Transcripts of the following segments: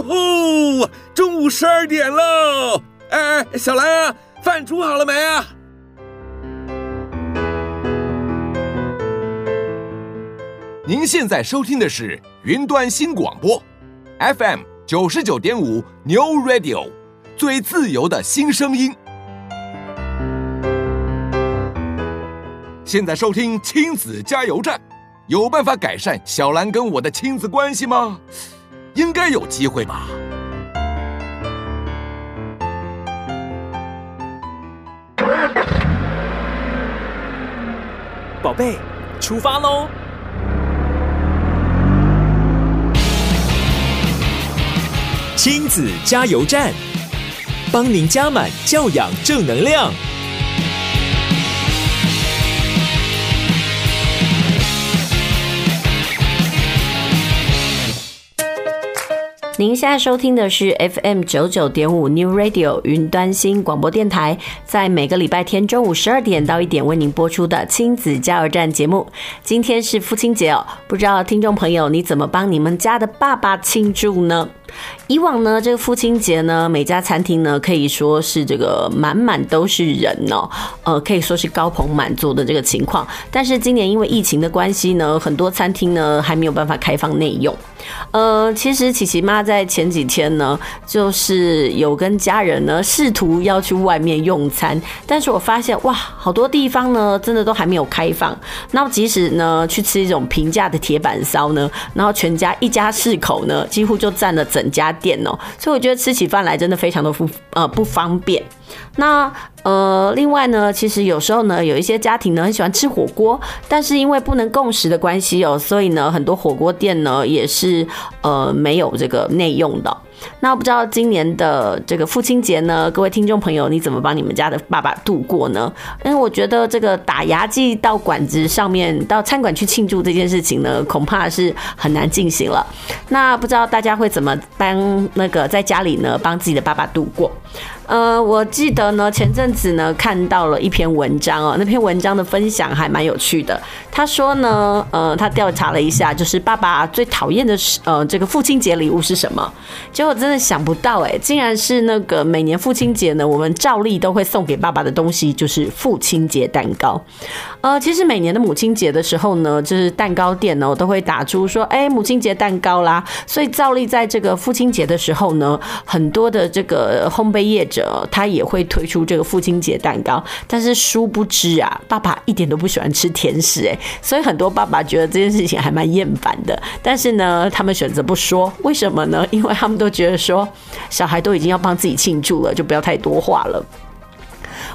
哟吼，中午十二点喽！哎，小兰啊，饭煮好了没啊？您现在收听的是云端新广播，FM 九十九点五 New Radio，最自由的新声音。现在收听亲子加油站，有办法改善小兰跟我的亲子关系吗？应该有机会吧。宝贝，出发喽！亲子加油站，帮您加满教养正能量。您现在收听的是 FM 九九点五 New Radio 云端新广播电台，在每个礼拜天中午十二点到一点为您播出的亲子加油站节目。今天是父亲节哦，不知道听众朋友你怎么帮你们家的爸爸庆祝呢？以往呢，这个父亲节呢，每家餐厅呢可以说是这个满满都是人哦，呃，可以说是高朋满座的这个情况。但是今年因为疫情的关系呢，很多餐厅呢还没有办法开放内用。呃，其实琪琪妈在前几天呢，就是有跟家人呢试图要去外面用餐，但是我发现哇，好多地方呢真的都还没有开放。那即使呢去吃一种平价的铁板烧呢，然后全家一家四口呢，几乎就占了整。整家店哦，所以我觉得吃起饭来真的非常的不呃不方便。那呃，另外呢，其实有时候呢，有一些家庭呢很喜欢吃火锅，但是因为不能共食的关系哦，所以呢，很多火锅店呢也是呃没有这个内用的。那不知道今年的这个父亲节呢，各位听众朋友，你怎么帮你们家的爸爸度过呢？因为我觉得这个打牙祭到馆子上面，到餐馆去庆祝这件事情呢，恐怕是很难进行了。那不知道大家会怎么帮那个在家里呢，帮自己的爸爸度过？呃，我记得呢，前阵子呢看到了一篇文章哦，那篇文章的分享还蛮有趣的。他说呢，呃，他调查了一下，就是爸爸最讨厌的是呃这个父亲节礼物是什么？结果真的想不到哎，竟然是那个每年父亲节呢，我们照例都会送给爸爸的东西，就是父亲节蛋糕。呃，其实每年的母亲节的时候呢，就是蛋糕店呢都会打出说，哎，母亲节蛋糕啦。所以照例在这个父亲节的时候呢，很多的这个烘焙业者。他也会推出这个父亲节蛋糕，但是殊不知啊，爸爸一点都不喜欢吃甜食哎，所以很多爸爸觉得这件事情还蛮厌烦的。但是呢，他们选择不说，为什么呢？因为他们都觉得说，小孩都已经要帮自己庆祝了，就不要太多话了。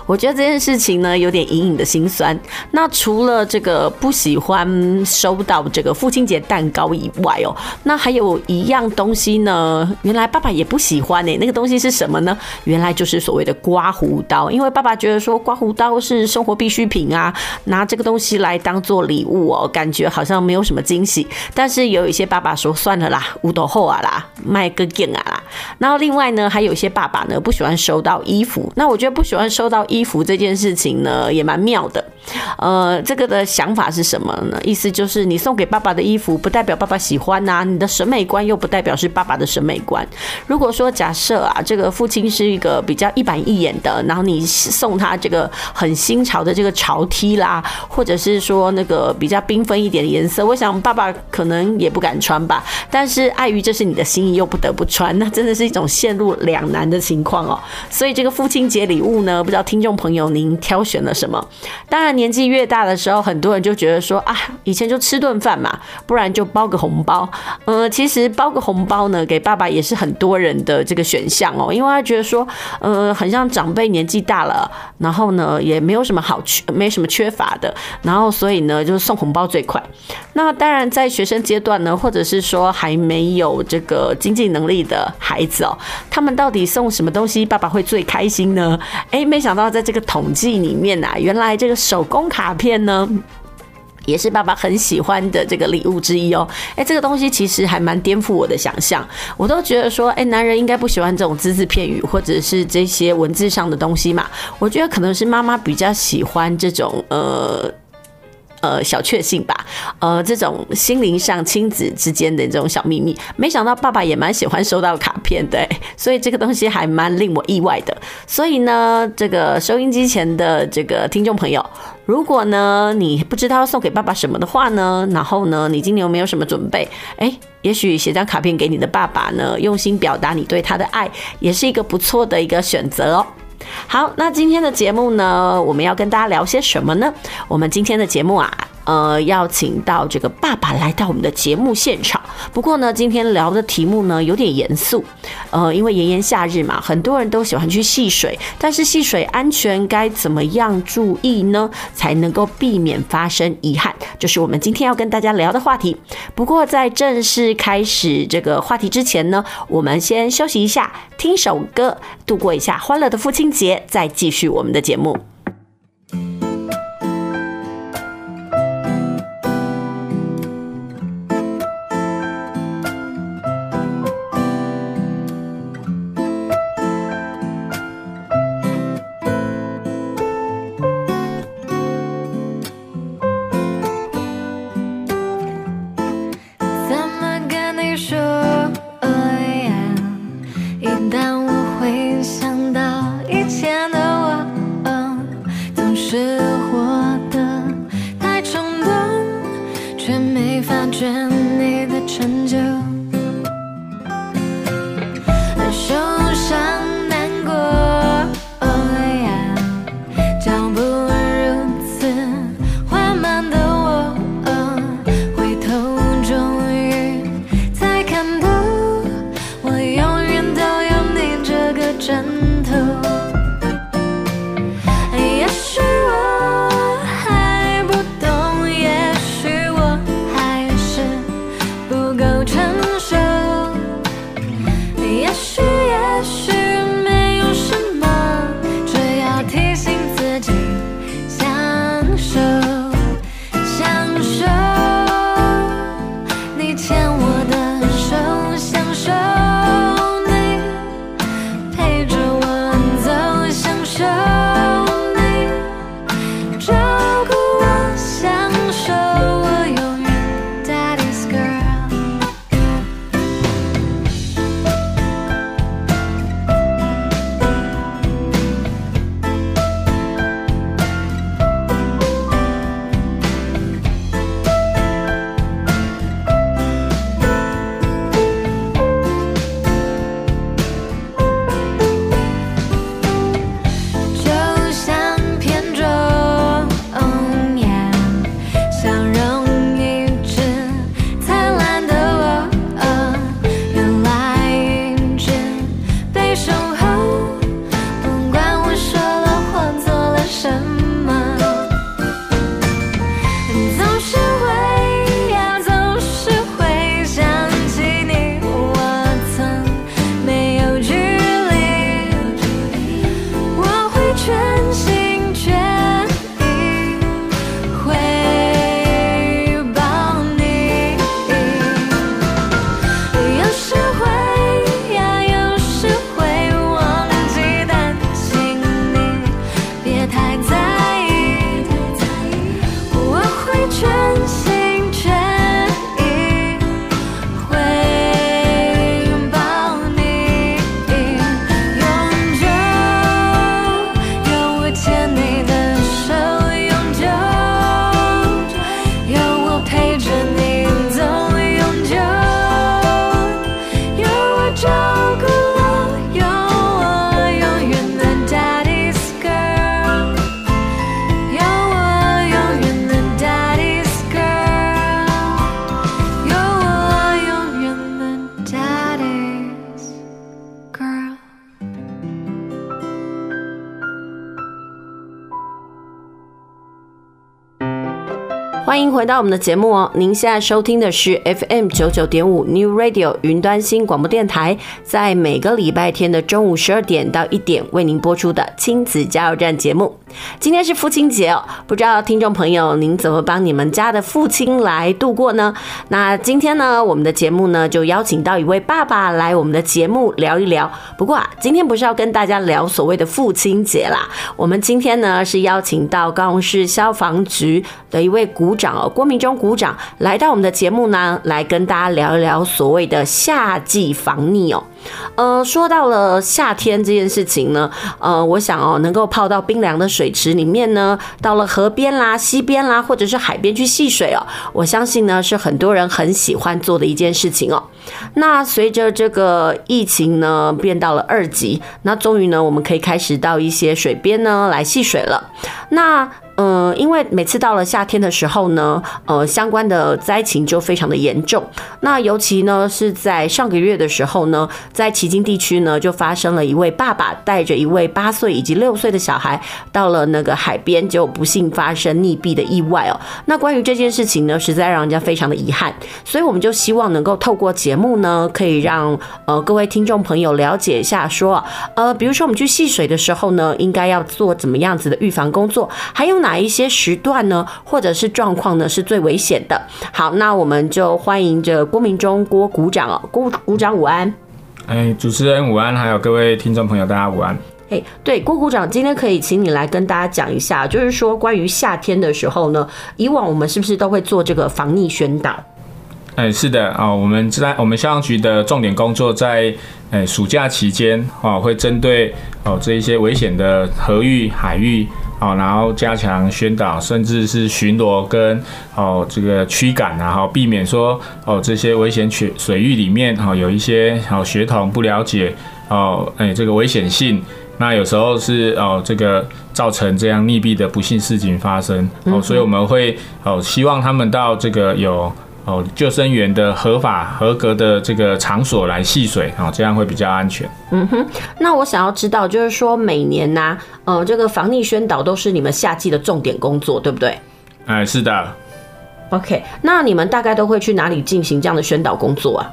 我觉得这件事情呢，有点隐隐的心酸。那除了这个不喜欢收到这个父亲节蛋糕以外哦，那还有一样东西呢，原来爸爸也不喜欢诶。那个东西是什么呢？原来就是所谓的刮胡刀。因为爸爸觉得说刮胡刀是生活必需品啊，拿这个东西来当做礼物哦，感觉好像没有什么惊喜。但是有一些爸爸说算了啦，五斗后啊啦，卖个劲啊啦。然后另外呢，还有一些爸爸呢不喜欢收到衣服。那我觉得不喜欢收到衣。衣服这件事情呢，也蛮妙的。呃，这个的想法是什么呢？意思就是你送给爸爸的衣服，不代表爸爸喜欢呐、你的审美观又不代表是爸爸的审美观。如果说假设啊，这个父亲是一个比较一板一眼的，然后你送他这个很新潮的这个潮 T 啦，或者是说那个比较缤纷一点的颜色，我想爸爸可能也不敢穿吧。但是碍于这是你的心意，又不得不穿，那真的是一种陷入两难的情况哦。所以这个父亲节礼物呢，不知道听众朋友您挑选了什么？当然。年纪越大的时候，很多人就觉得说啊，以前就吃顿饭嘛，不然就包个红包。呃，其实包个红包呢，给爸爸也是很多人的这个选项哦，因为他觉得说，呃，很像长辈年纪大了，然后呢也没有什么好缺，没什么缺乏的，然后所以呢就是送红包最快。那当然在学生阶段呢，或者是说还没有这个经济能力的孩子哦，他们到底送什么东西，爸爸会最开心呢？哎，没想到在这个统计里面啊，原来这个手工卡片呢，也是爸爸很喜欢的这个礼物之一哦。哎，这个东西其实还蛮颠覆我的想象。我都觉得说，哎，男人应该不喜欢这种只字片语或者是这些文字上的东西嘛。我觉得可能是妈妈比较喜欢这种呃。呃小确幸吧，呃，这种心灵上亲子之间的这种小秘密。没想到爸爸也蛮喜欢收到卡片的，所以这个东西还蛮令我意外的。所以呢，这个收音机前的这个听众朋友，如果呢你不知道送给爸爸什么的话呢，然后呢你今年有没有什么准备？哎，也许写张卡片给你的爸爸呢，用心表达你对他的爱，也是一个不错的一个选择哦。好，那今天的节目呢，我们要跟大家聊些什么呢？我们今天的节目啊。呃，邀请到这个爸爸来到我们的节目现场。不过呢，今天聊的题目呢有点严肃。呃，因为炎炎夏日嘛，很多人都喜欢去戏水，但是戏水安全该怎么样注意呢？才能够避免发生遗憾，就是我们今天要跟大家聊的话题。不过在正式开始这个话题之前呢，我们先休息一下，听首歌，度过一下欢乐的父亲节，再继续我们的节目。到我们的节目哦！您现在收听的是 FM 九九点五 New Radio 云端新广播电台，在每个礼拜天的中午十二点到一点为您播出的亲子加油站节目。今天是父亲节哦，不知道听众朋友您怎么帮你们家的父亲来度过呢？那今天呢，我们的节目呢就邀请到一位爸爸来我们的节目聊一聊。不过啊，今天不是要跟大家聊所谓的父亲节啦，我们今天呢是邀请到高雄市消防局的一位股长哦，郭明忠股长来到我们的节目呢，来跟大家聊一聊所谓的夏季防溺哦。呃，说到了夏天这件事情呢，呃，我想哦，能够泡到冰凉的水池里面呢，到了河边啦、溪边啦，或者是海边去戏水哦，我相信呢是很多人很喜欢做的一件事情哦。那随着这个疫情呢变到了二级，那终于呢我们可以开始到一些水边呢来戏水了。那嗯、呃，因为每次到了夏天的时候呢，呃，相关的灾情就非常的严重。那尤其呢是在上个月的时候呢，在旗津地区呢就发生了一位爸爸带着一位八岁以及六岁的小孩到了那个海边，就不幸发生溺毙的意外哦。那关于这件事情呢，实在让人家非常的遗憾。所以我们就希望能够透过节目呢，可以让呃各位听众朋友了解一下说，说呃，比如说我们去戏水的时候呢，应该要做怎么样子的预防工作，还有。哪一些时段呢，或者是状况呢，是最危险的？好，那我们就欢迎着郭明忠郭股长哦，郭股长午安。哎，主持人午安，还有各位听众朋友，大家午安。哎，对，郭股长，今天可以请你来跟大家讲一下，就是说关于夏天的时候呢，以往我们是不是都会做这个防溺宣导？哎，是的啊，我们在我们消防局的重点工作在哎暑假期间啊，会针对哦这一些危险的河域海域。好，然后加强宣导，甚至是巡逻跟哦这个驱赶然后避免说哦这些危险水水域里面哈有一些好学童不了解哦哎这个危险性，那有时候是哦这个造成这样溺毙的不幸事情发生哦，所以我们会哦希望他们到这个有。哦，救生员的合法合格的这个场所来戏水，哦，这样会比较安全。嗯哼，那我想要知道，就是说每年呢、啊，呃，这个防溺宣导都是你们夏季的重点工作，对不对？哎，是的。OK，那你们大概都会去哪里进行这样的宣导工作啊？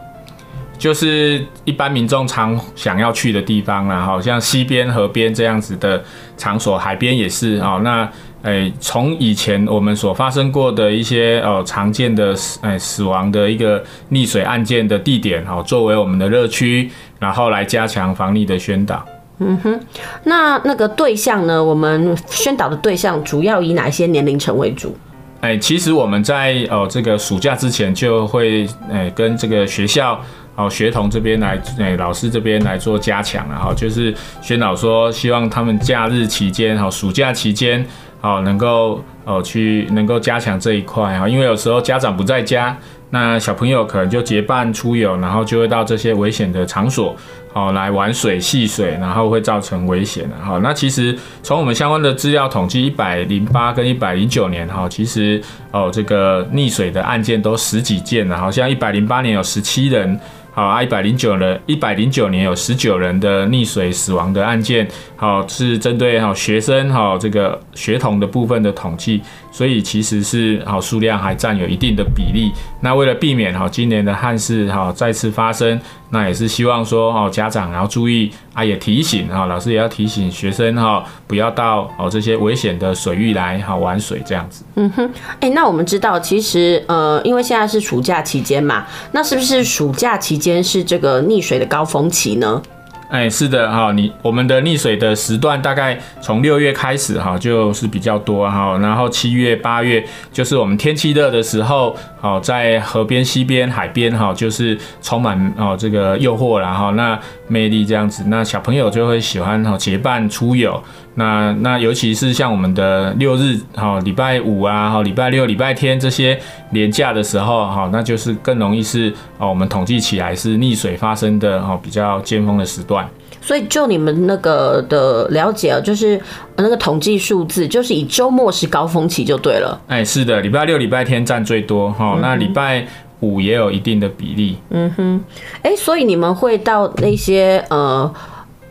就是一般民众常想要去的地方啦，好像西边、河边这样子的场所，海边也是哦。那诶，从以前我们所发生过的一些呃常见的死诶死亡的一个溺水案件的地点，好作为我们的热区，然后来加强防溺的宣导。嗯哼，那那个对象呢？我们宣导的对象主要以哪些年龄层为主？诶，其实我们在呃这个暑假之前就会诶跟这个学校哦学童这边来诶老师这边来做加强，然后就是宣导说，希望他们假日期间哈暑假期间。好，能够哦去能够加强这一块哈，因为有时候家长不在家，那小朋友可能就结伴出游，然后就会到这些危险的场所，好来玩水戏水，然后会造成危险的哈。那其实从我们相关的资料统计，一百零八跟一百零九年哈，其实哦这个溺水的案件都十几件了，好像一百零八年有十七人。好啊，一百零九人，一百零九年有十九人的溺水死亡的案件，好是针对好学生好这个学童的部分的统计，所以其实是好数量还占有一定的比例。那为了避免好今年的旱事好再次发生。那也是希望说哦，家长然后注意啊，也提醒啊，老师也要提醒学生哈，不要到哦这些危险的水域来哈玩水这样子。嗯哼，哎，那我们知道其实呃，因为现在是暑假期间嘛，那是不是暑假期间是这个溺水的高峰期呢？哎，是的哈，你我们的溺水的时段大概从六月开始哈，就是比较多哈，然后七月、八月就是我们天气热的时候，哦在河边、溪边、海边哈，就是充满哦这个诱惑然后那魅力这样子，那小朋友就会喜欢哈结伴出游。那那尤其是像我们的六日哈，礼拜五啊，哈礼拜六、礼拜天这些连假的时候哈，那就是更容易是哦，我们统计起来是溺水发生的哈比较尖峰的时段。所以就你们那个的了解啊，就是那个统计数字，就是以周末是高峰期就对了。哎，是的，礼拜六、礼拜天占最多哈，那礼拜五也有一定的比例。嗯哼，哎，所以你们会到那些呃。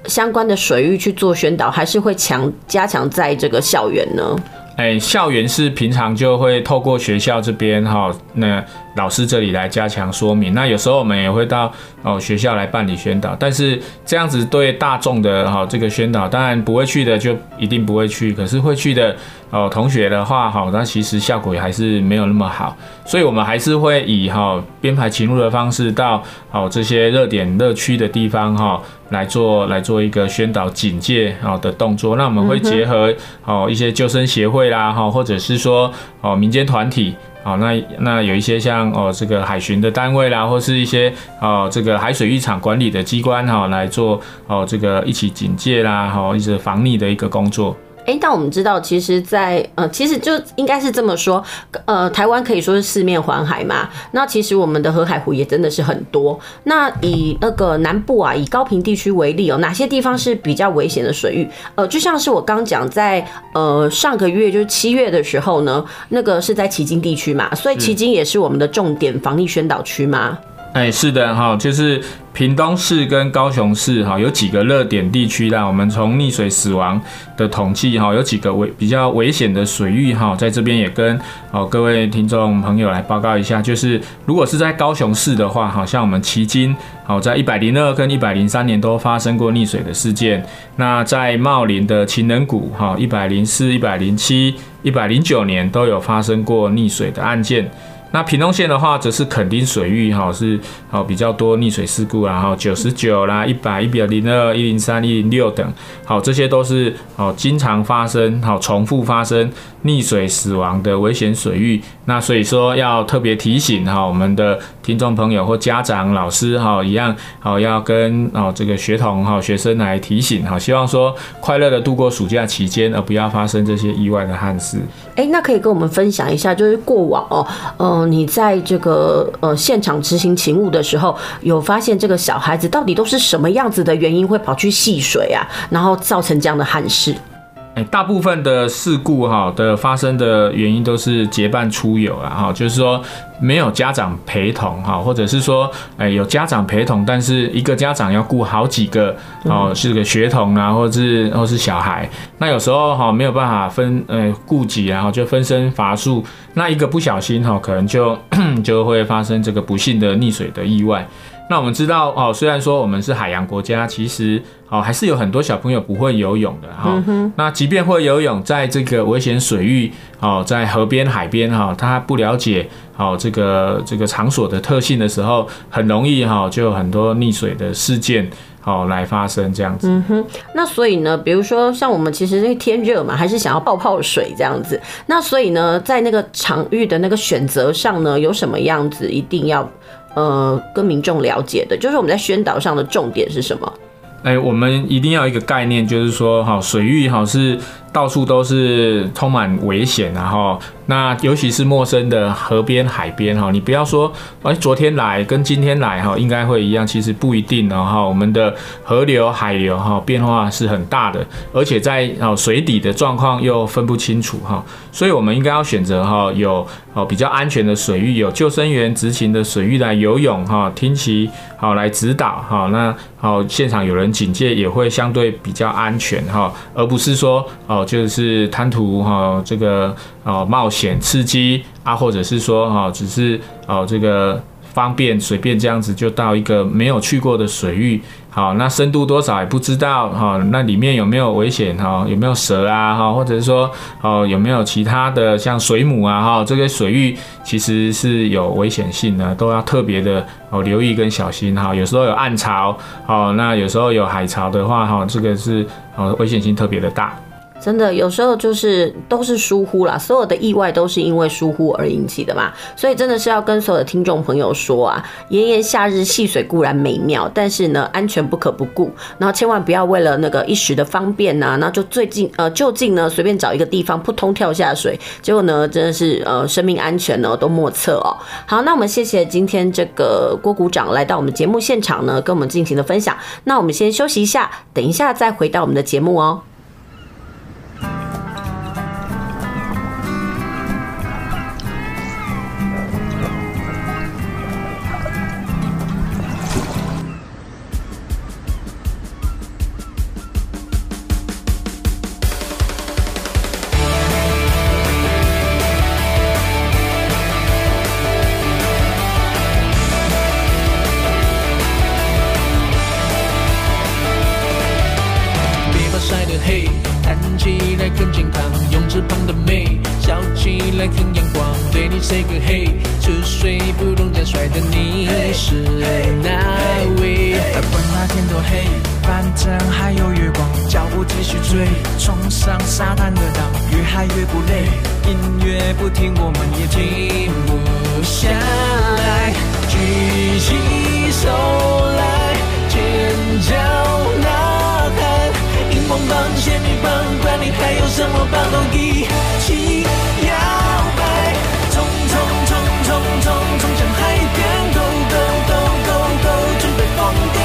相关的水域去做宣导，还是会强加强在这个校园呢？哎，校园是平常就会透过学校这边哈，那老师这里来加强说明。那有时候我们也会到哦学校来办理宣导，但是这样子对大众的哈这个宣导，当然不会去的就一定不会去，可是会去的哦同学的话哈，那其实效果也还是没有那么好。所以我们还是会以哈编排勤务的方式到哦这些热点热区的地方哈。来做来做一个宣导警戒啊的动作，那我们会结合哦一些救生协会啦哈，或者是说哦民间团体好，那那有一些像哦这个海巡的单位啦，或是一些哦这个海水浴场管理的机关哈来做哦这个一起警戒啦哈，一直防溺的一个工作。哎，但我们知道，其实在，在呃，其实就应该是这么说，呃，台湾可以说是四面环海嘛。那其实我们的河海湖也真的是很多。那以那个南部啊，以高平地区为例哦，哪些地方是比较危险的水域？呃，就像是我刚讲，在呃上个月就是七月的时候呢，那个是在旗津地区嘛，所以旗津也是我们的重点防疫宣导区吗？哎，是的哈，就是屏东市跟高雄市哈，有几个热点地区啦。我们从溺水死亡的统计哈，有几个危比较危险的水域哈，在这边也跟哦各位听众朋友来报告一下。就是如果是在高雄市的话，好像我们旗津好在一百零二跟一百零三年都发生过溺水的事件。那在茂林的情人谷哈，一百零四、一百零七、一百零九年都有发生过溺水的案件。那屏东县的话，则是垦丁水域哈是好比较多溺水事故，然后九十九啦、一百、一百零二、一零三、一零六等，好这些都是好经常发生、好重复发生溺水死亡的危险水域。那所以说要特别提醒哈我们的听众朋友或家长、老师哈一样好要跟哦这个学童哈学生来提醒哈，希望说快乐的度过暑假期间，而不要发生这些意外的憾事。哎，那可以跟我们分享一下，就是过往哦，嗯。你在这个呃现场执行勤务的时候，有发现这个小孩子到底都是什么样子的原因会跑去戏水啊，然后造成这样的憾事？哎，大部分的事故哈的发生的原因都是结伴出游啊，哈，就是说没有家长陪同哈，或者是说哎有家长陪同，但是一个家长要顾好几个哦，是个学童啊，或者是或是小孩，那有时候哈没有办法分呃顾及，然后就分身乏术，那一个不小心哈，可能就 就会发生这个不幸的溺水的意外。那我们知道哦，虽然说我们是海洋国家，其实哦还是有很多小朋友不会游泳的哈。嗯、那即便会游泳，在这个危险水域哦，在河边、海边哈，他不了解哦这个这个场所的特性的时候，很容易哈就有很多溺水的事件哦来发生这样子。嗯哼。那所以呢，比如说像我们其实因为天热嘛，还是想要泡泡水这样子。那所以呢，在那个场域的那个选择上呢，有什么样子一定要？呃，跟民众了解的，就是我们在宣导上的重点是什么？哎，我们一定要一个概念，就是说，哈，水域哈是。到处都是充满危险，然后那尤其是陌生的河边、海边哈，你不要说哎，昨天来跟今天来哈，应该会一样，其实不一定的哈。我们的河流、海流哈变化是很大的，而且在哦水底的状况又分不清楚哈，所以我们应该要选择哈有哦比较安全的水域，有救生员执勤的水域来游泳哈，听其好来指导哈，那好现场有人警戒也会相对比较安全哈，而不是说哦。就是贪图哈这个哦冒险刺激啊，或者是说哈只是哦这个方便随便这样子就到一个没有去过的水域，好，那深度多少也不知道哈，那里面有没有危险哈？有没有蛇啊哈？或者是说哦有没有其他的像水母啊哈？这个水域其实是有危险性的，都要特别的哦留意跟小心哈。有时候有暗潮哦，那有时候有海潮的话哈，这个是哦危险性特别的大。真的，有时候就是都是疏忽啦，所有的意外都是因为疏忽而引起的嘛，所以真的是要跟所有的听众朋友说啊，炎炎夏日戏水固然美妙，但是呢，安全不可不顾，然后千万不要为了那个一时的方便呐、啊，那就最近呃就近呢随便找一个地方扑通跳下水，结果呢真的是呃生命安全呢都莫测哦。好，那我们谢谢今天这个郭股长来到我们节目现场呢，跟我们进行的分享。那我们先休息一下，等一下再回到我们的节目哦。来看阳光，对你 say 个 hey，出水不弄假帅的你是哪位？管那天多黑，反正还有月光，脚步继续追，冲上沙滩的浪，越嗨越不累，音乐不停，我们也停不下来，举起手来，尖叫呐喊，荧光棒、仙女棒，管你还有什么棒都一起冲冲向海边，Go Go Go Go Go，准备疯癫，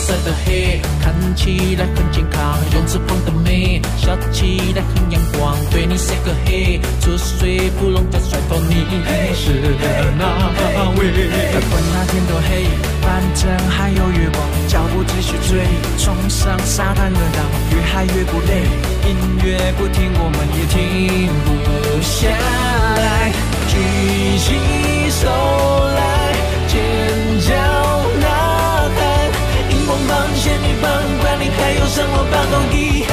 色的黑，看起来很健康，用翅膀的美，笑起来很阳光。对你 say 个嘿，出水芙蓉的甩头，你是哪位？不管那天多黑，反正还有月光，脚步继续追，冲上沙滩的浪，越嗨越不累，音乐不停，我们也停不下来，举起手来，尖叫。仙女棒，管你还有什么棒都一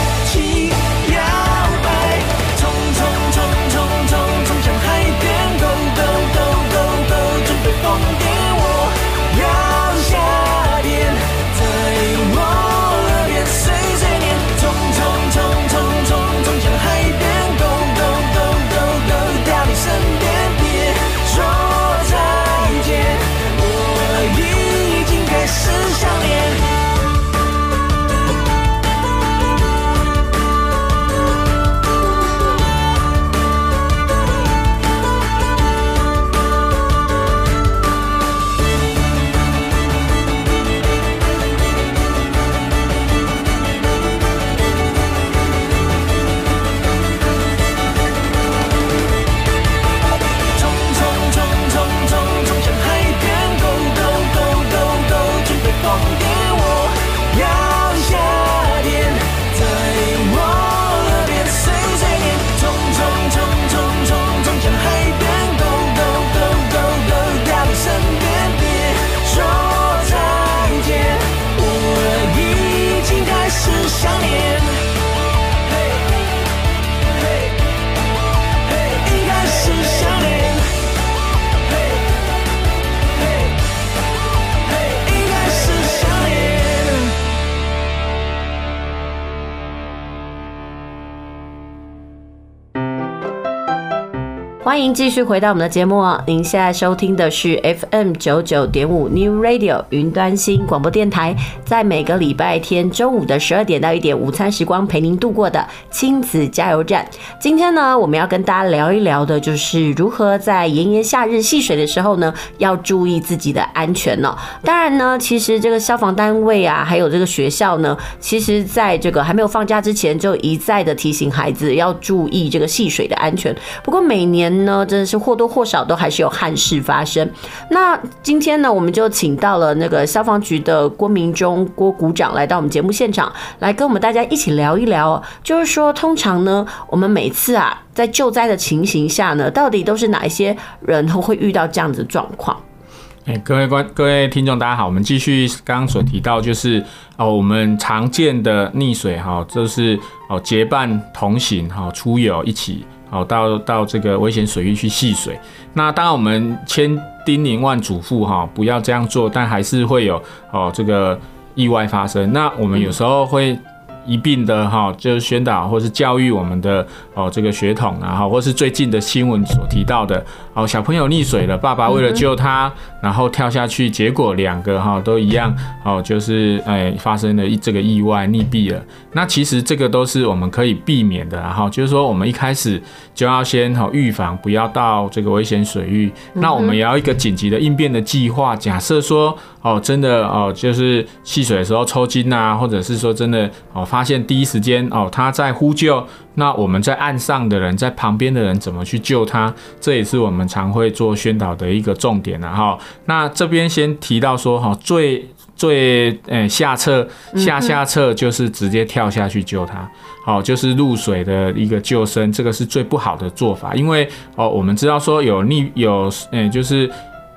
继续回到我们的节目哦！您现在收听的是 FM 九九点五 New Radio 云端新广播电台，在每个礼拜天中午的十二点到一点，午餐时光陪您度过的亲子加油站。今天呢，我们要跟大家聊一聊的，就是如何在炎炎夏日戏水的时候呢，要注意自己的安全呢、哦。当然呢，其实这个消防单位啊，还有这个学校呢，其实在这个还没有放假之前，就一再的提醒孩子要注意这个戏水的安全。不过每年呢，真的是或多或少都还是有憾事发生。那今天呢，我们就请到了那个消防局的郭明忠郭股长来到我们节目现场，来跟我们大家一起聊一聊。就是说，通常呢，我们每次啊，在救灾的情形下呢，到底都是哪一些人会遇到这样子的状况？哎，各位观各位听众，大家好，我们继续刚刚所提到，就是哦，我们常见的溺水哈，就是哦结伴同行哈，出游一起。好，到到这个危险水域去戏水，那当然我们千叮咛万嘱咐哈，不要这样做，但还是会有哦这个意外发生。那我们有时候会。一并的哈，就是宣导或是教育我们的哦这个学童，然后或是最近的新闻所提到的哦，小朋友溺水了，爸爸为了救他，然后跳下去，结果两个哈都一样哦，就是哎发生了这个意外溺毙了。那其实这个都是我们可以避免的，然后就是说我们一开始就要先好预防，不要到这个危险水域。那我们也要一个紧急的应变的计划。假设说哦真的哦就是戏水的时候抽筋啊，或者是说真的哦发发现第一时间哦他在呼救，那我们在岸上的人，在旁边的人怎么去救他？这也是我们常会做宣导的一个重点了哈。那这边先提到说哈，最最诶下策下下策就是直接跳下去救他，好，就是入水的一个救生，这个是最不好的做法，因为哦我们知道说有溺有诶就是。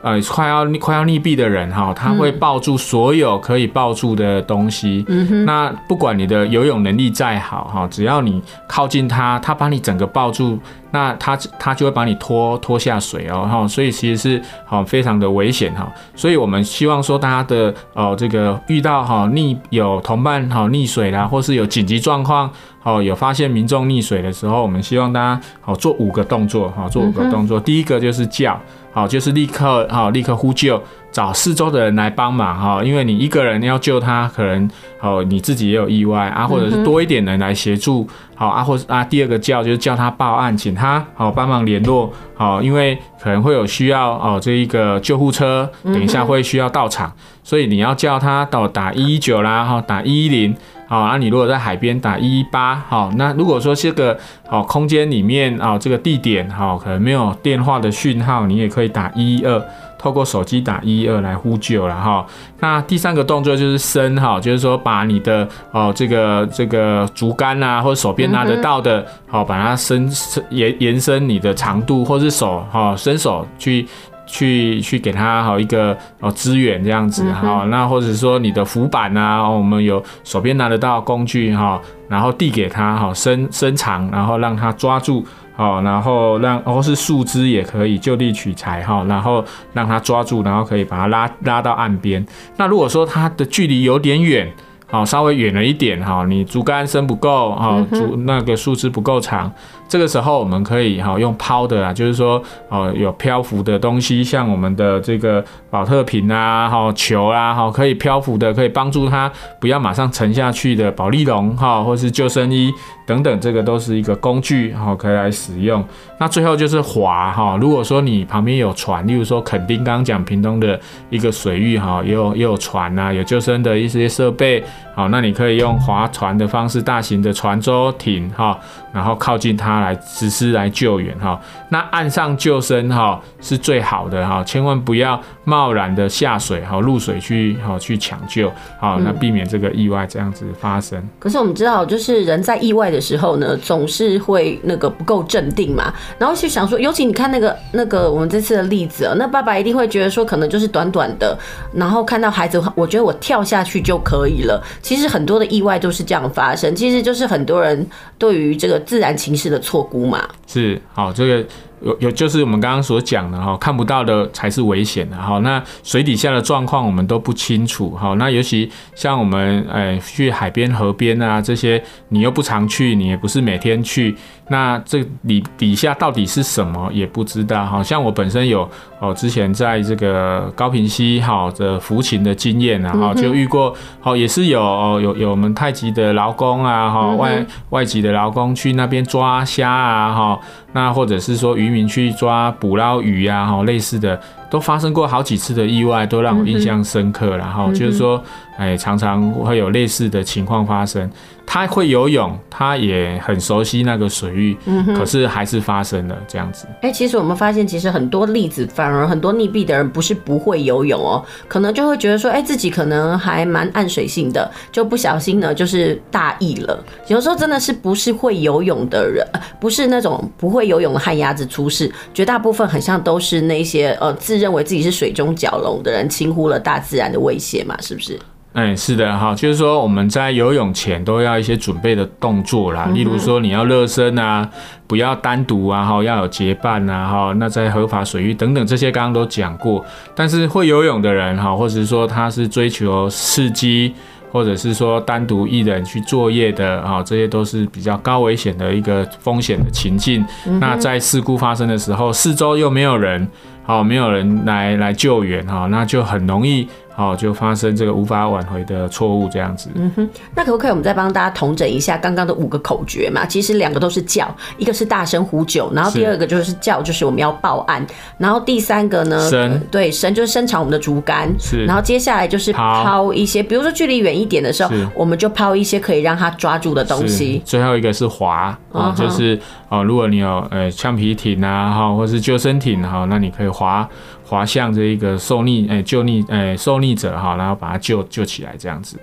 呃，快要快要溺毙的人哈，他会抱住所有可以抱住的东西。嗯哼。那不管你的游泳能力再好哈，只要你靠近他，他把你整个抱住，那他他就会把你拖拖下水哦哈。所以其实是好非常的危险哈。所以我们希望说大家的哦这个遇到哈溺有同伴哈溺水啦，或是有紧急状况哦有发现民众溺水的时候，我们希望大家好做五个动作哈，做五个动作。第一个就是叫。好，就是立刻好，立刻呼救，找四周的人来帮忙哈，因为你一个人要救他，可能哦你自己也有意外啊，或者是多一点人来协助，好啊，或者啊第二个叫就是叫他报案，请他好帮忙联络，好，因为可能会有需要哦，这一个救护车等一下会需要到场，所以你要叫他到打一一九啦，哈，打一一零。好，那你如果在海边打一一八，好，那如果说这个哦空间里面啊这个地点哦可能没有电话的讯号，你也可以打一一二，透过手机打一一二来呼救了哈。那第三个动作就是伸哈，就是说把你的哦这个这个竹竿啊或者手边拿得到的，好把它伸伸延延伸你的长度，或是手哈伸手去。去去给他好一个哦资源这样子哈，那或者说你的浮板啊，我们有手边拿得到工具哈，然后递给他哈，伸伸长，然后让他抓住哦，然后让或是树枝也可以就地取材哈，然后让他抓住，然后可以把它拉拉到岸边。那如果说它的距离有点远。好，稍微远了一点哈，你竹竿伸不够哈，竹那个树枝不够长，这个时候我们可以哈用抛的啊，就是说哦有漂浮的东西，像我们的这个保特瓶啊，哈球啊，哈可以漂浮的，可以帮助它不要马上沉下去的保利龙哈，或是救生衣等等，这个都是一个工具哈，可以来使用。那最后就是划哈，如果说你旁边有船，例如说垦丁刚刚讲屏东的一个水域哈，也有也有船啊，有救生的一些设备。好，那你可以用划船的方式，大型的船舟艇哈，然后靠近它来实施来救援哈。那岸上救生哈是最好的哈，千万不要贸然的下水哈，入水去哈去抢救好，那避免这个意外这样子发生。可是我们知道，就是人在意外的时候呢，总是会那个不够镇定嘛，然后去想说，尤其你看那个那个我们这次的例子啊，那爸爸一定会觉得说，可能就是短短的，然后看到孩子，我觉得我跳下去就可以了。其实很多的意外都是这样发生，其实就是很多人对于这个自然情势的错估嘛。是，好，这个。有有就是我们刚刚所讲的哈，看不到的才是危险的哈。那水底下的状况我们都不清楚哈。那尤其像我们诶去海边、河边啊这些，你又不常去，你也不是每天去，那这里底下到底是什么也不知道。好像我本身有哦，之前在这个高平溪哈的浮潜的经验啊，哈就遇过，哦也是有有有我们太极的劳工啊，哈外外籍的劳工去那边抓虾啊，哈。那或者是说渔民去抓捕捞鱼啊，哈，类似的都发生过好几次的意外，都让我印象深刻。然后就是说，哎，常常会有类似的情况发生。他会游泳，他也很熟悉那个水域，嗯，可是还是发生了这样子。哎，其实我们发现，其实很多例子，反而很多溺毙的人不是不会游泳哦，可能就会觉得说，哎，自己可能还蛮暗水性的，就不小心呢，就是大意了。有时候真的是不是会游泳的人，不是那种不会游泳的旱鸭子出事，绝大部分很像都是那些呃自认为自己是水中蛟龙的人，轻忽了大自然的威胁嘛，是不是？哎，是的哈，就是说我们在游泳前都要一些准备的动作啦，例如说你要热身啊，不要单独啊，哈，要有结伴啊，哈，那在合法水域等等这些刚刚都讲过，但是会游泳的人哈，或者是说他是追求刺激，或者是说单独一人去作业的啊，这些都是比较高危险的一个风险的情境。那在事故发生的时候，四周又没有人。哦，没有人来来救援哈，那就很容易好，就发生这个无法挽回的错误这样子。嗯哼，那可不可以我们再帮大家统整一下刚刚的五个口诀嘛？其实两个都是叫，一个是大声呼救，然后第二个就是叫，就是我们要报案，然后第三个呢，伸、呃，对，伸就是伸长我们的竹竿，是，然后接下来就是抛一些，比如说距离远一点的时候，我们就抛一些可以让他抓住的东西。最后一个是滑，啊，就是哦，如果你有呃橡皮艇啊，哈，或是救生艇哈，那你可以划。滑向这一个受溺诶救溺诶受溺者哈，然后把他救救起来这样子。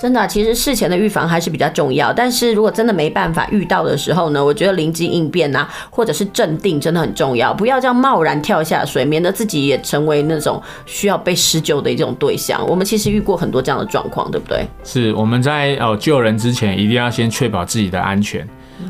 真的、啊，其实事前的预防还是比较重要。但是如果真的没办法遇到的时候呢，我觉得灵机应变啊，或者是镇定真的很重要。不要这样贸然跳下水，免得自己也成为那种需要被施救的一种对象。我们其实遇过很多这样的状况，对不对？是我们在哦救人之前，一定要先确保自己的安全。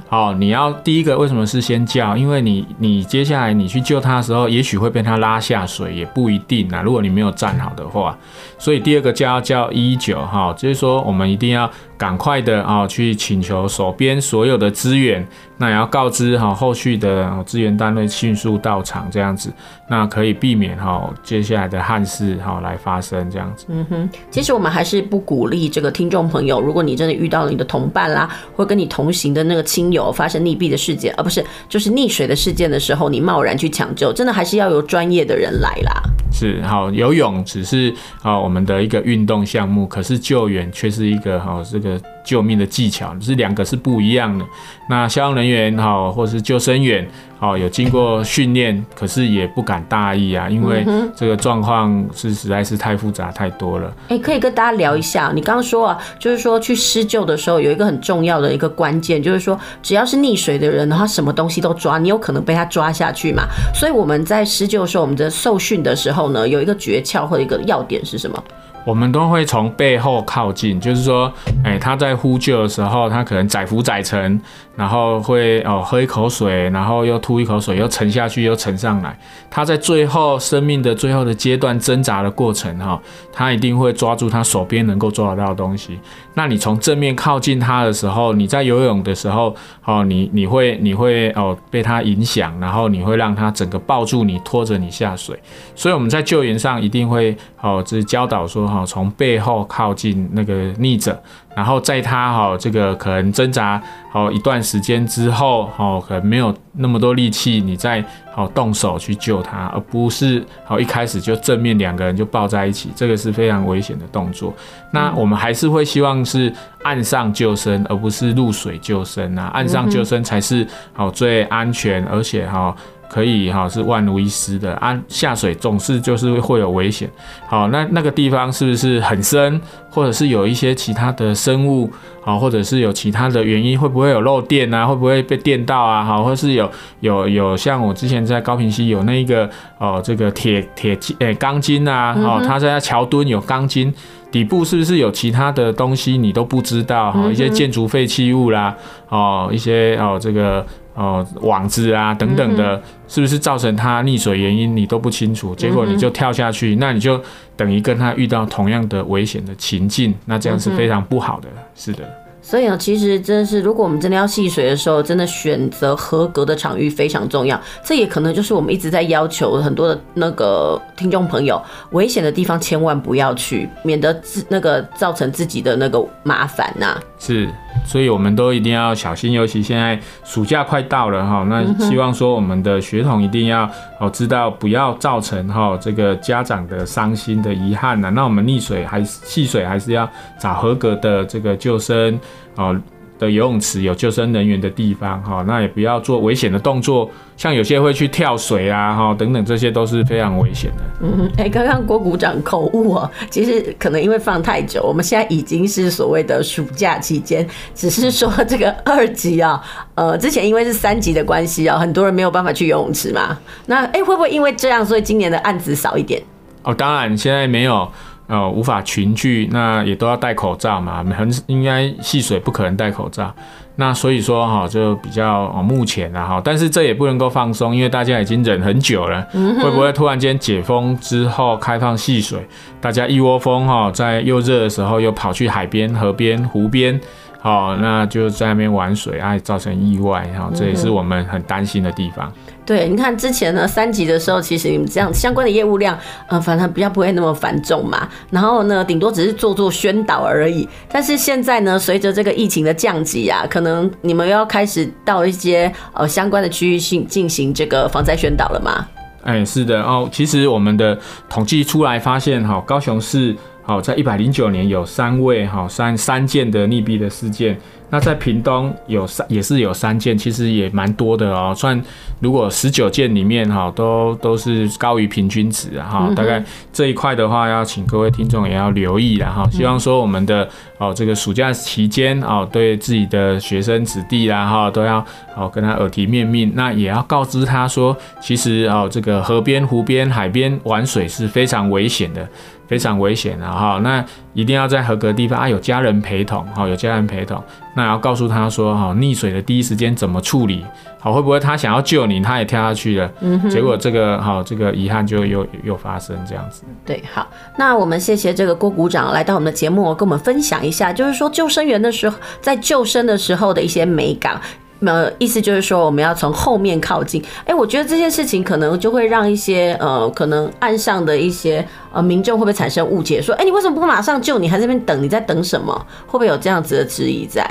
好，你要第一个为什么是先叫？因为你你接下来你去救他的时候，也许会被他拉下水，也不一定啊。如果你没有站好的话，所以第二个叫叫一一九哈，就是说我们一定要。赶快的啊，去请求手边所有的资源，那也要告知哈后续的资源单位迅速到场，这样子，那可以避免哈接下来的憾事哈来发生这样子。嗯哼，其实我们还是不鼓励这个听众朋友，如果你真的遇到了你的同伴啦，或跟你同行的那个亲友发生溺毙的事件，而不是就是溺水的事件的时候，你贸然去抢救，真的还是要由专业的人来啦。是好，游泳只是啊我们的一个运动项目，可是救援却是一个好这个救命的技巧，是两个是不一样的。那消防人员哈或是救生员。哦，有经过训练，可是也不敢大意啊，因为这个状况是实在是太复杂太多了。哎、欸，可以跟大家聊一下，你刚刚说啊，就是说去施救的时候有一个很重要的一个关键，就是说只要是溺水的人，他什么东西都抓，你有可能被他抓下去嘛。所以我们在施救的时候，我们的受训的时候呢，有一个诀窍或者一个要点是什么？我们都会从背后靠近，就是说，哎，他在呼救的时候，他可能载浮载沉，然后会哦喝一口水，然后又吐一口水，又沉下去，又沉上来。他在最后生命的最后的阶段挣扎的过程，哈，他一定会抓住他手边能够抓得到的东西。那你从正面靠近他的时候，你在游泳的时候，哦，你你会你会哦被他影响，然后你会让他整个抱住你，拖着你下水。所以我们在救援上一定会哦，就是教导说哈，从背后靠近那个溺者。然后在他哈这个可能挣扎好一段时间之后，哈可能没有那么多力气，你再好动手去救他，而不是好一开始就正面两个人就抱在一起，这个是非常危险的动作。那我们还是会希望是岸上救生，而不是入水救生啊，岸上救生才是好最安全，而且哈。可以哈，是万无一失的。啊，下水总是就是会有危险。好，那那个地方是不是很深，或者是有一些其他的生物？好，或者是有其他的原因，会不会有漏电啊？会不会被电到啊？好，或是有有有像我之前在高平溪有那个哦，这个铁铁诶钢筋啊，哦，它在桥墩有钢筋，底部是不是有其他的东西你都不知道？哈，一些建筑废弃物啦，哦，一些哦这个。哦，网子啊等等的，是不是造成它溺水原因你都不清楚？结果你就跳下去，那你就等于跟他遇到同样的危险的情境，那这样是非常不好的。是的。所以呢，其实真的是，如果我们真的要戏水的时候，真的选择合格的场域非常重要。这也可能就是我们一直在要求很多的那个听众朋友，危险的地方千万不要去，免得自那个造成自己的那个麻烦呐、是，所以我们都一定要小心，尤其现在暑假快到了哈，那希望说我们的学童一定要哦知道，不要造成哈这个家长的伤心的遗憾呐。那我们溺水还是戏水，还是要找合格的这个救生。哦的游泳池有救生人员的地方哈，那也不要做危险的动作，像有些会去跳水啊哈等等，这些都是非常危险的。嗯，哎，刚刚郭股长口误哦，其实可能因为放太久，我们现在已经是所谓的暑假期间，只是说这个二级啊，呃，之前因为是三级的关系啊，很多人没有办法去游泳池嘛。那哎，会不会因为这样，所以今年的案子少一点？哦，当然现在没有。哦，无法群聚，那也都要戴口罩嘛，很应该戏水不可能戴口罩，那所以说哈，就比较目前啊哈，但是这也不能够放松，因为大家已经忍很久了，会不会突然间解封之后开放戏水，大家一窝蜂哈，在又热的时候又跑去海边、河边、湖边。好，那就在那边玩水，哎，造成意外，哈，这也是我们很担心的地方。对，你看之前呢，三级的时候，其实你们这样相关的业务量，呃，反正比较不会那么繁重嘛。然后呢，顶多只是做做宣导而已。但是现在呢，随着这个疫情的降级啊，可能你们又要开始到一些呃相关的区域性进行这个防灾宣导了吗？哎，是的哦。其实我们的统计出来发现，哈，高雄市好在一百零九年有三位哈三三件的溺毙的事件。那在屏东有三，也是有三件，其实也蛮多的哦。算如果十九件里面哈，都都是高于平均值哈。大概这一块的话，要请各位听众也要留意了哈。希望说我们的哦这个暑假期间哦，对自己的学生子弟啦哈，都要哦跟他耳提面命。那也要告知他说，其实哦这个河边、湖边、海边玩水是非常危险的。非常危险的哈，那一定要在合格的地方啊，有家人陪同哈，有家人陪同，那要告诉他说哈，溺水的第一时间怎么处理，好，会不会他想要救你，他也跳下去了，嗯，结果这个好，这个遗憾就又又发生这样子。对，好，那我们谢谢这个郭股长来到我们的节目，跟我们分享一下，就是说救生员的时候，在救生的时候的一些美感。呃，意思就是说，我们要从后面靠近。哎、我觉得这件事情可能就会让一些呃，可能岸上的一些呃民众会不会产生误解？说，哎、你为什么不马上救？你还在那边等？你在等什么？会不会有这样子的质疑在？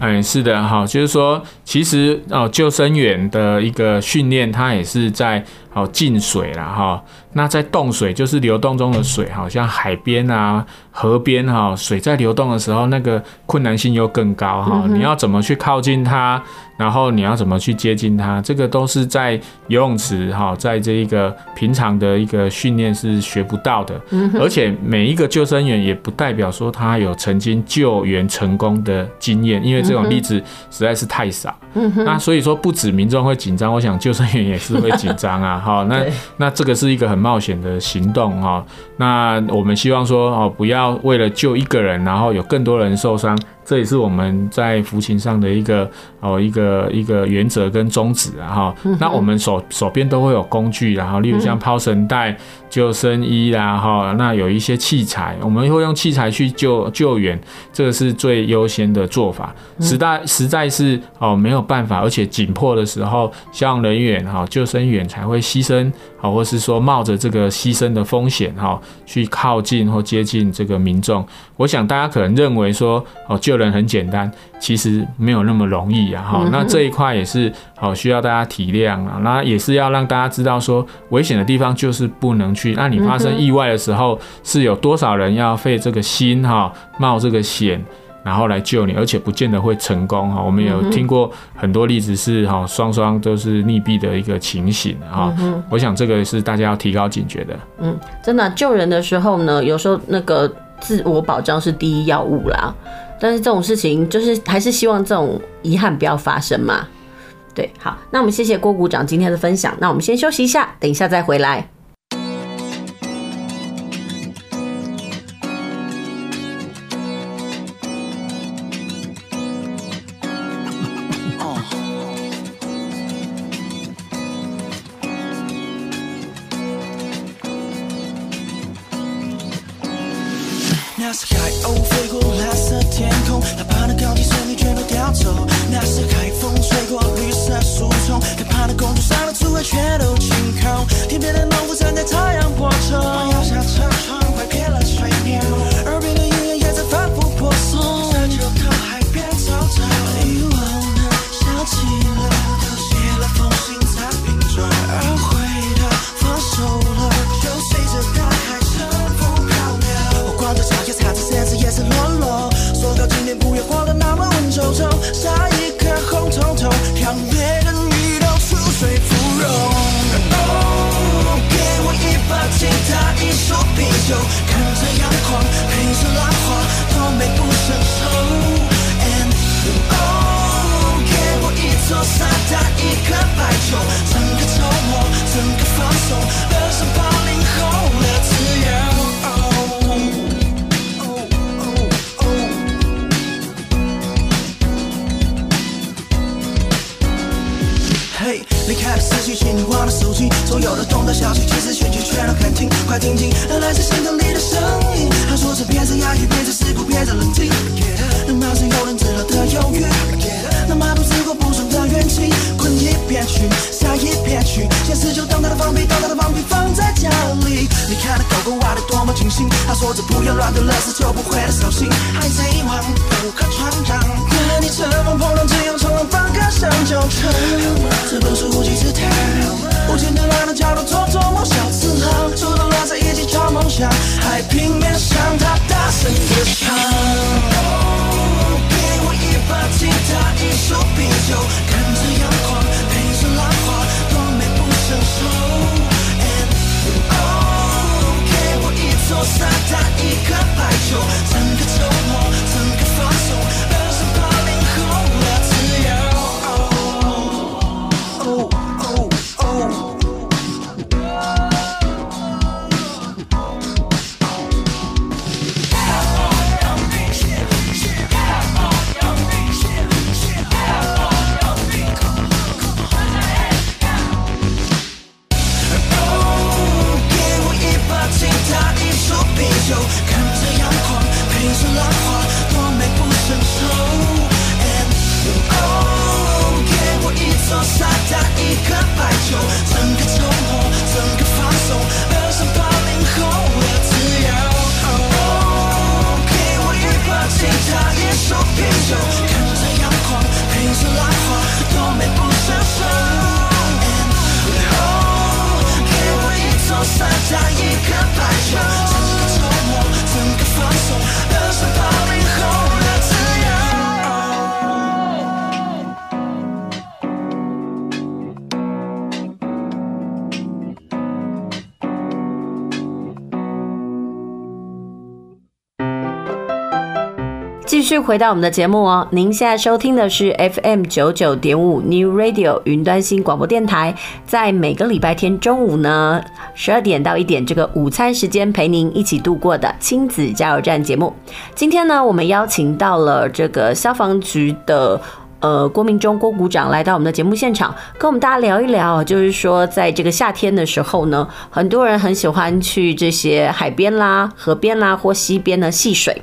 哎，是的，哈，就是说，其实哦，救生员的一个训练，它也是在哦进水了哈。那在动水，就是流动中的水，好像海边啊、河边哈，水在流动的时候，那个困难性又更高哈。你要怎么去靠近它？然后你要怎么去接近它？这个都是在游泳池哈，在这一个平常的一个训练是学不到的。而且每一个救生员也不代表说他有曾经救援成功的经验，因为这种例子实在是太少。那所以说，不止民众会紧张，我想救生员也是会紧张啊。哈，那那这个是一个很冒险的行动哈。那我们希望说哦，不要为了救一个人，然后有更多人受伤。这也是我们在服勤上的一个哦一个一个原则跟宗旨啊哈。那我们手手边都会有工具，然后例如像抛绳带、救生衣啦哈。那有一些器材，我们会用器材去救救援，这个是最优先的做法。实在实在是哦没有办法，而且紧迫的时候，消防人员哈救生员才会牺牲，好，或是说冒着这个牺牲的风险哈去靠近或接近这个民众。我想大家可能认为说哦救人很简单，其实没有那么容易啊！哈，那这一块也是好需要大家体谅啊。那也是要让大家知道说，危险的地方就是不能去。那你发生意外的时候，是有多少人要费这个心哈，冒这个险，然后来救你，而且不见得会成功哈。我们有听过很多例子是哈，双双都是溺毙的一个情形哈。我想这个是大家要提高警觉的。嗯，真的救人的时候呢，有时候那个。自我保障是第一要务啦，但是这种事情就是还是希望这种遗憾不要发生嘛。对，好，那我们谢谢郭股长今天的分享，那我们先休息一下，等一下再回来。清醒。他说这不要乱的乐事就不会扫兴。海贼王不可船长，看你乘风破浪，只用冲浪板跟上就成。这本书无稽之谈，无间断乱的角落做做梦小次郎，主动拉在一起找梦想，海平面上他大声歌唱。哦，给我一把吉他，一手啤酒，看着阳光，做沙滩一颗白球，整个周末，整个放松。继续回到我们的节目哦，您现在收听的是 FM 九九点五 New Radio 云端新广播电台，在每个礼拜天中午呢十二点到一点这个午餐时间陪您一起度过的亲子加油站节目。今天呢，我们邀请到了这个消防局的呃郭明忠郭股长来到我们的节目现场，跟我们大家聊一聊，就是说在这个夏天的时候呢，很多人很喜欢去这些海边啦、河边啦或溪边呢戏水。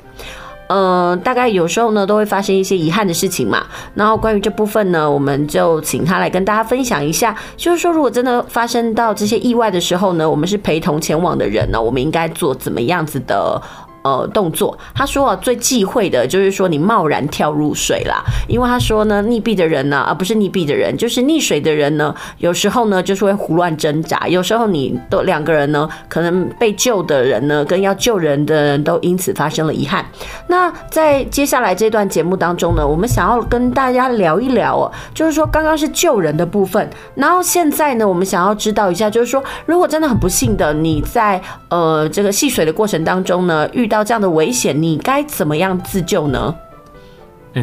呃，大概有时候呢，都会发生一些遗憾的事情嘛。然后关于这部分呢，我们就请他来跟大家分享一下，就是说，如果真的发生到这些意外的时候呢，我们是陪同前往的人呢，我们应该做怎么样子的？呃，动作，他说啊，最忌讳的就是说你贸然跳入水啦，因为他说呢，溺毙的人呢，而不是溺毙的人，就是溺水的人呢，有时候呢就是会胡乱挣扎，有时候你都两个人呢，可能被救的人呢，跟要救人的人都因此发生了遗憾。那在接下来这段节目当中呢，我们想要跟大家聊一聊哦，就是说刚刚是救人的部分，然后现在呢，我们想要知道一下，就是说如果真的很不幸的你在呃这个戏水的过程当中呢，遇到到这样的危险，你该怎么样自救呢？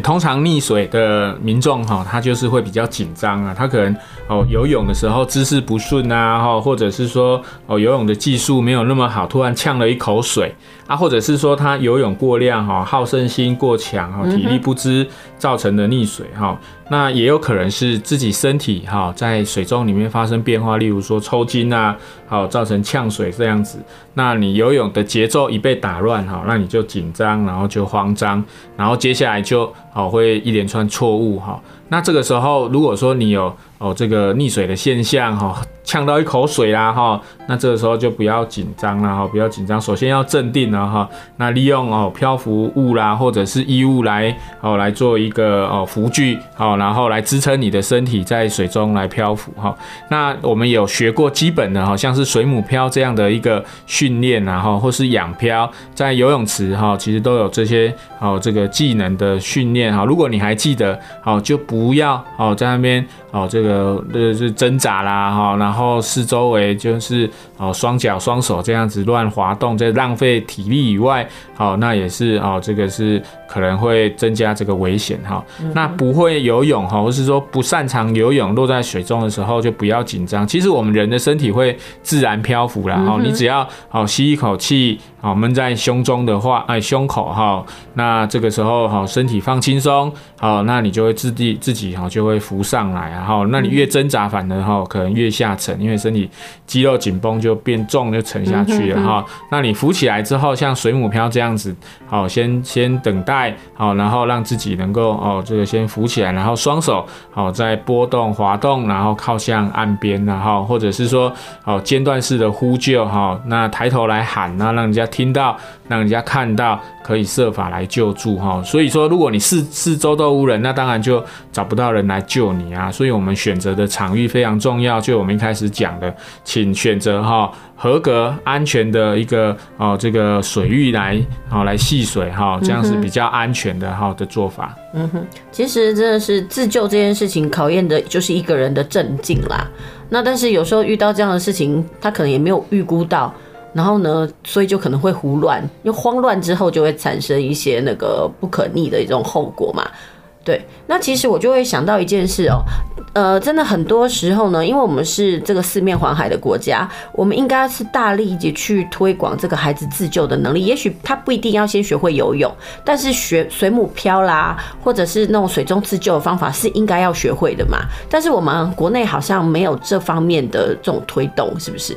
通常溺水的民众哈，他就是会比较紧张啊，他可能哦游泳的时候姿势不顺啊，哈，或者是说哦游泳的技术没有那么好，突然呛了一口水啊，或者是说他游泳过量哈，好胜心过强哈，体力不支造成的溺水哈。那也有可能是自己身体哈在水中里面发生变化，例如说抽筋啊，好造成呛水这样子。那你游泳的节奏一被打乱哈，那你就紧张，然后就慌张，然后接下来就好会一连串错误哈。那这个时候如果说你有哦这个溺水的现象哈。呛到一口水啦哈，那这个时候就不要紧张了哈，不要紧张，首先要镇定了哈。那利用哦漂浮物啦，或者是衣物来哦来做一个哦浮具，好，然后来支撑你的身体在水中来漂浮哈。那我们有学过基本的哈，像是水母漂这样的一个训练，然后或是仰漂，在游泳池哈，其实都有这些哦这个技能的训练哈。如果你还记得，好就不要哦在那边哦这个呃是挣扎啦哈，然后四周围就是哦，双脚双手这样子乱滑动，在浪费体力以外，好，那也是哦，这个是可能会增加这个危险哈。那不会游泳哈，或是说不擅长游泳，落在水中的时候就不要紧张。其实我们人的身体会自然漂浮啦。哈，你只要好吸一口气，好闷在胸中的话，哎，胸口哈，那这个时候好身体放轻松，好，那你就会自己自己哈就会浮上来，然后那你越挣扎，反而哈可能越下沉。因为身体肌肉紧绷就变重，就沉下去了哈。那你浮起来之后，像水母漂这样子，好，先先等待，好，然后让自己能够哦，这个先浮起来，然后双手好再波动滑动，然后靠向岸边，然后或者是说好间断式的呼救哈，那抬头来喊，那让人家听到，让人家看到，可以设法来救助哈。所以说，如果你四四周都无人，那当然就找不到人来救你啊。所以我们选择的场域非常重要，就我们一开始讲的，请选择哈合格安全的一个哦这个水域来哦来戏水哈，这样是比较安全的哈的做法。嗯哼，其实真的是自救这件事情考验的就是一个人的镇静啦。那但是有时候遇到这样的事情，他可能也没有预估到，然后呢，所以就可能会胡乱，因慌乱之后就会产生一些那个不可逆的一种后果嘛。对，那其实我就会想到一件事哦，呃，真的很多时候呢，因为我们是这个四面环海的国家，我们应该是大力的去推广这个孩子自救的能力。也许他不一定要先学会游泳，但是学水母漂啦，或者是那种水中自救的方法是应该要学会的嘛。但是我们国内好像没有这方面的这种推动，是不是？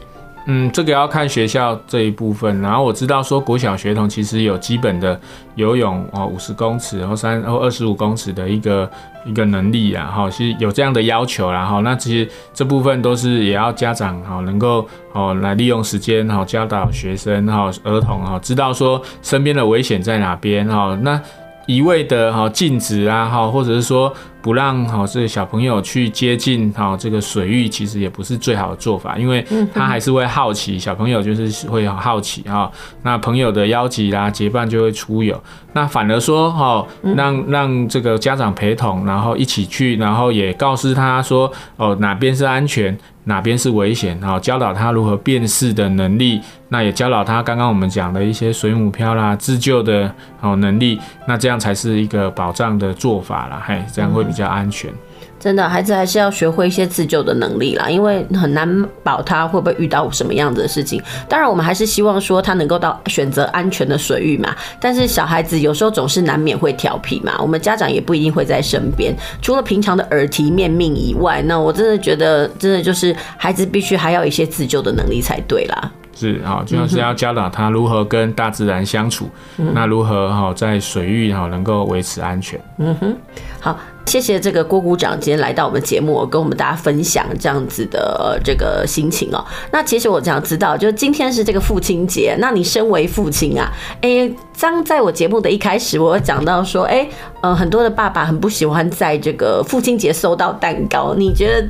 嗯，这个要看学校这一部分。然后我知道说，国小学童其实有基本的游泳哦，五十公尺或三或二十五公尺的一个一个能力啊，哈，是有这样的要求啦，哈。那其实这部分都是也要家长哈能够哦来利用时间哈教导学生哈儿童哈知道说身边的危险在哪边哈。那一味的哈禁止啊哈，或者是说。不让哈这个小朋友去接近哈这个水域，其实也不是最好的做法，因为他还是会好奇，小朋友就是会好奇哈。那朋友的邀集啦，结伴就会出游。那反而说哈，让让这个家长陪同，然后一起去，然后也告诉他说哦哪边是安全，哪边是危险，好，教导他如何辨识的能力。那也教导他刚刚我们讲的一些水母漂啦、自救的好能力。那这样才是一个保障的做法啦，嘿，这样会比较。比较安全，真的，孩子还是要学会一些自救的能力啦，因为很难保他会不会遇到什么样子的事情。当然，我们还是希望说他能够到选择安全的水域嘛。但是小孩子有时候总是难免会调皮嘛，我们家长也不一定会在身边。除了平常的耳提面命以外，那我真的觉得，真的就是孩子必须还要一些自救的能力才对啦。是啊，就像是要教导他如何跟大自然相处，嗯、那如何哈在水域哈能够维持安全。嗯哼，好。谢谢这个郭股长今天来到我们节目，跟我们大家分享这样子的这个心情哦。那其实我想知道，就今天是这个父亲节，那你身为父亲啊，诶，刚在我节目的一开始，我讲到说，诶，呃，很多的爸爸很不喜欢在这个父亲节收到蛋糕，你觉得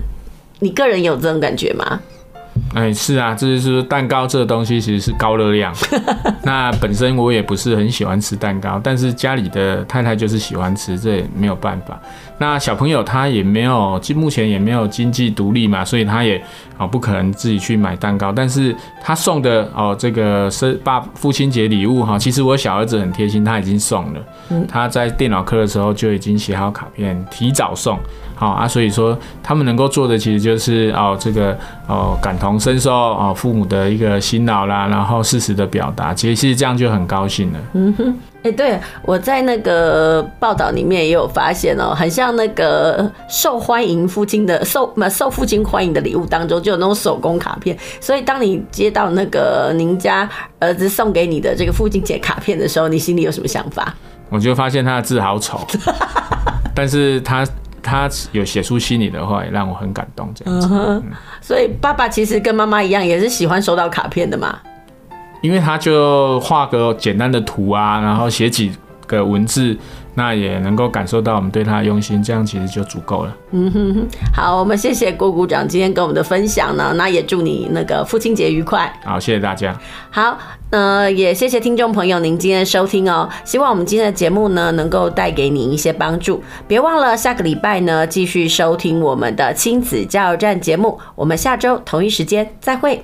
你个人有这种感觉吗？哎、欸，是啊，这就是蛋糕这个东西其实是高热量。那本身我也不是很喜欢吃蛋糕，但是家里的太太就是喜欢吃，这也没有办法。那小朋友他也没有，目前也没有经济独立嘛，所以他也哦不可能自己去买蛋糕。但是他送的哦这个生爸父亲节礼物哈，其实我小儿子很贴心，他已经送了。他在电脑课的时候就已经写好卡片，提早送。好啊，所以说他们能够做的其实就是哦这个哦感同身受哦父母的一个辛劳啦，然后适时的表达，其实这样就很高兴了。嗯哼。哎，对，我在那个报道里面也有发现哦，很像那个受欢迎父亲的受受父亲欢迎的礼物当中，就有那种手工卡片。所以当你接到那个您家儿子送给你的这个父亲节卡片的时候，你心里有什么想法？我就发现他的字好丑，但是他他有写出心里的话，也让我很感动。这样子，嗯，所以爸爸其实跟妈妈一样，也是喜欢收到卡片的嘛。因为他就画个简单的图啊，然后写几个文字，那也能够感受到我们对他的用心，这样其实就足够了。嗯哼哼，好，我们谢谢郭股长今天跟我们的分享呢，那也祝你那个父亲节愉快。好，谢谢大家。好，呃，也谢谢听众朋友您今天的收听哦，希望我们今天的节目呢能够带给您一些帮助。别忘了下个礼拜呢继续收听我们的亲子加油站节目，我们下周同一时间再会。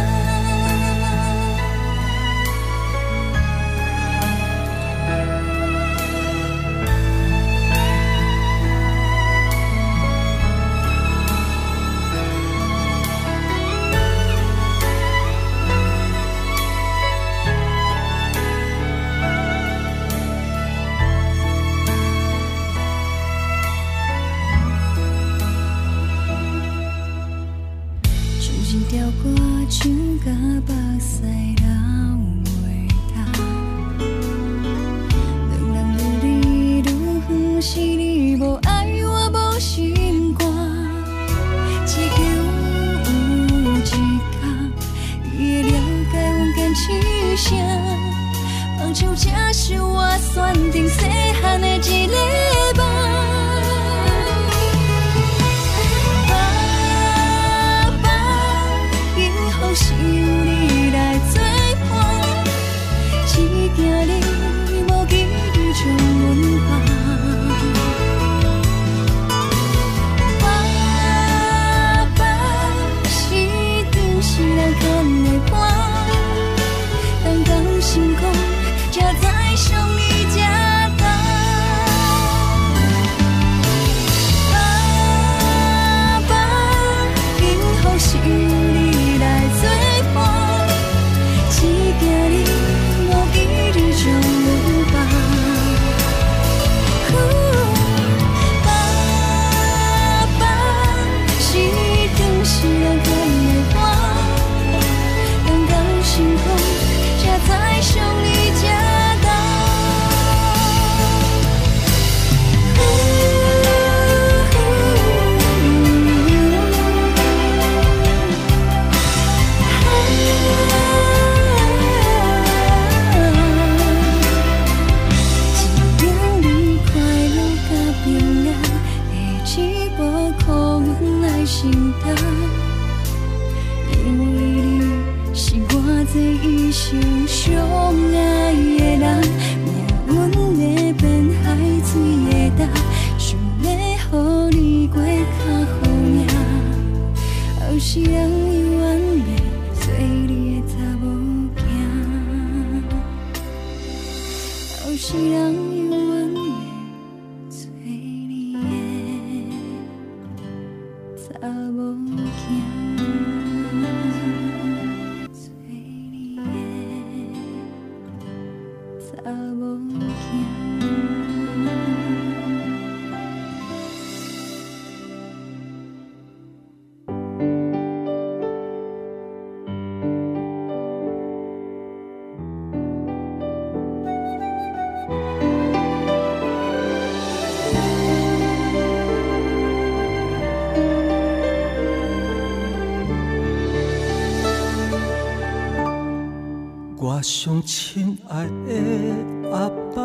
我上亲爱的阿爸，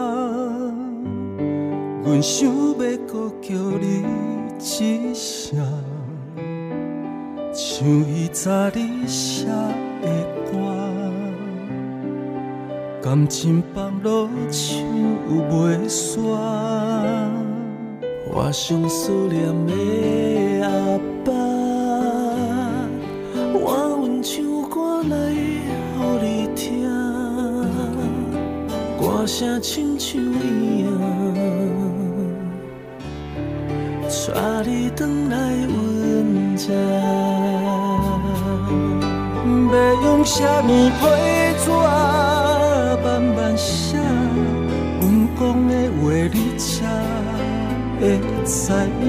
阮想要搁叫你一声，像伊早日写的歌，感情放落唱有袂煞。我上思念的阿爸。无声，亲像伊啊，带你返来温家。要用什么皮纸慢慢写？阮讲的话，你才会知影。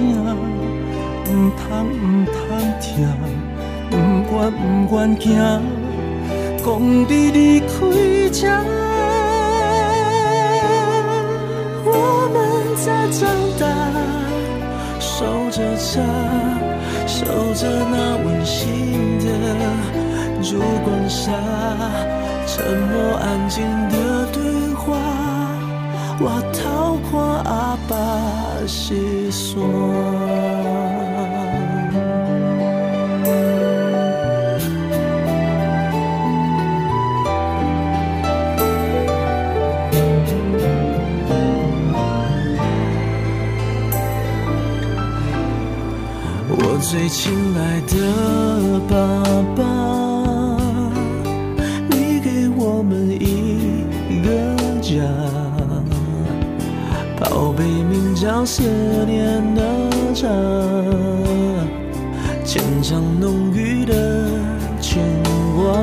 不倘不倘听，不愿不愿行，讲你离开这。我们在长大，守着家，守着那温馨的烛光下，沉默安静的对话，我逃过阿爸细说。最亲爱的爸爸，你给我们一个家，宝贝名叫思念的家，牵上浓郁的牵挂。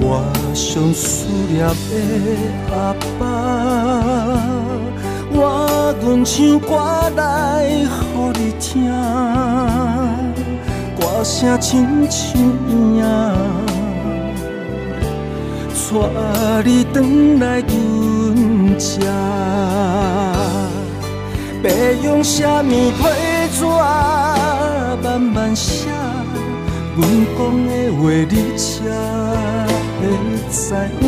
我最思念的阿爸，我愿唱歌来给你听。歌声亲像影，带你回来阮家。要用什么批纸慢慢写？阮讲的话你才会知影。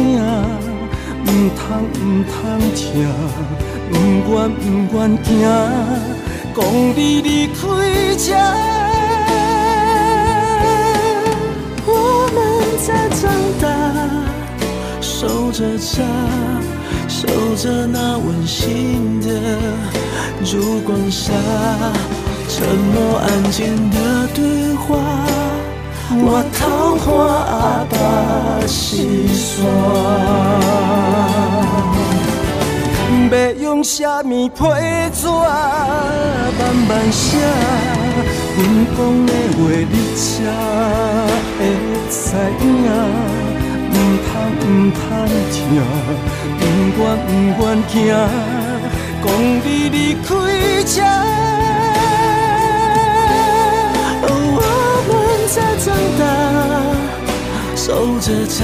唔通唔通听，唔愿唔愿行。讲你离开这，我们在长大，守着家，守着那温馨的烛光下，沉默安静的对话，我桃花阿爸细说。要用什么批纸慢慢写？阮讲的话你才会知影。唔通唔通听，唔愿唔愿行，讲你离开这。我们在长大，守着家。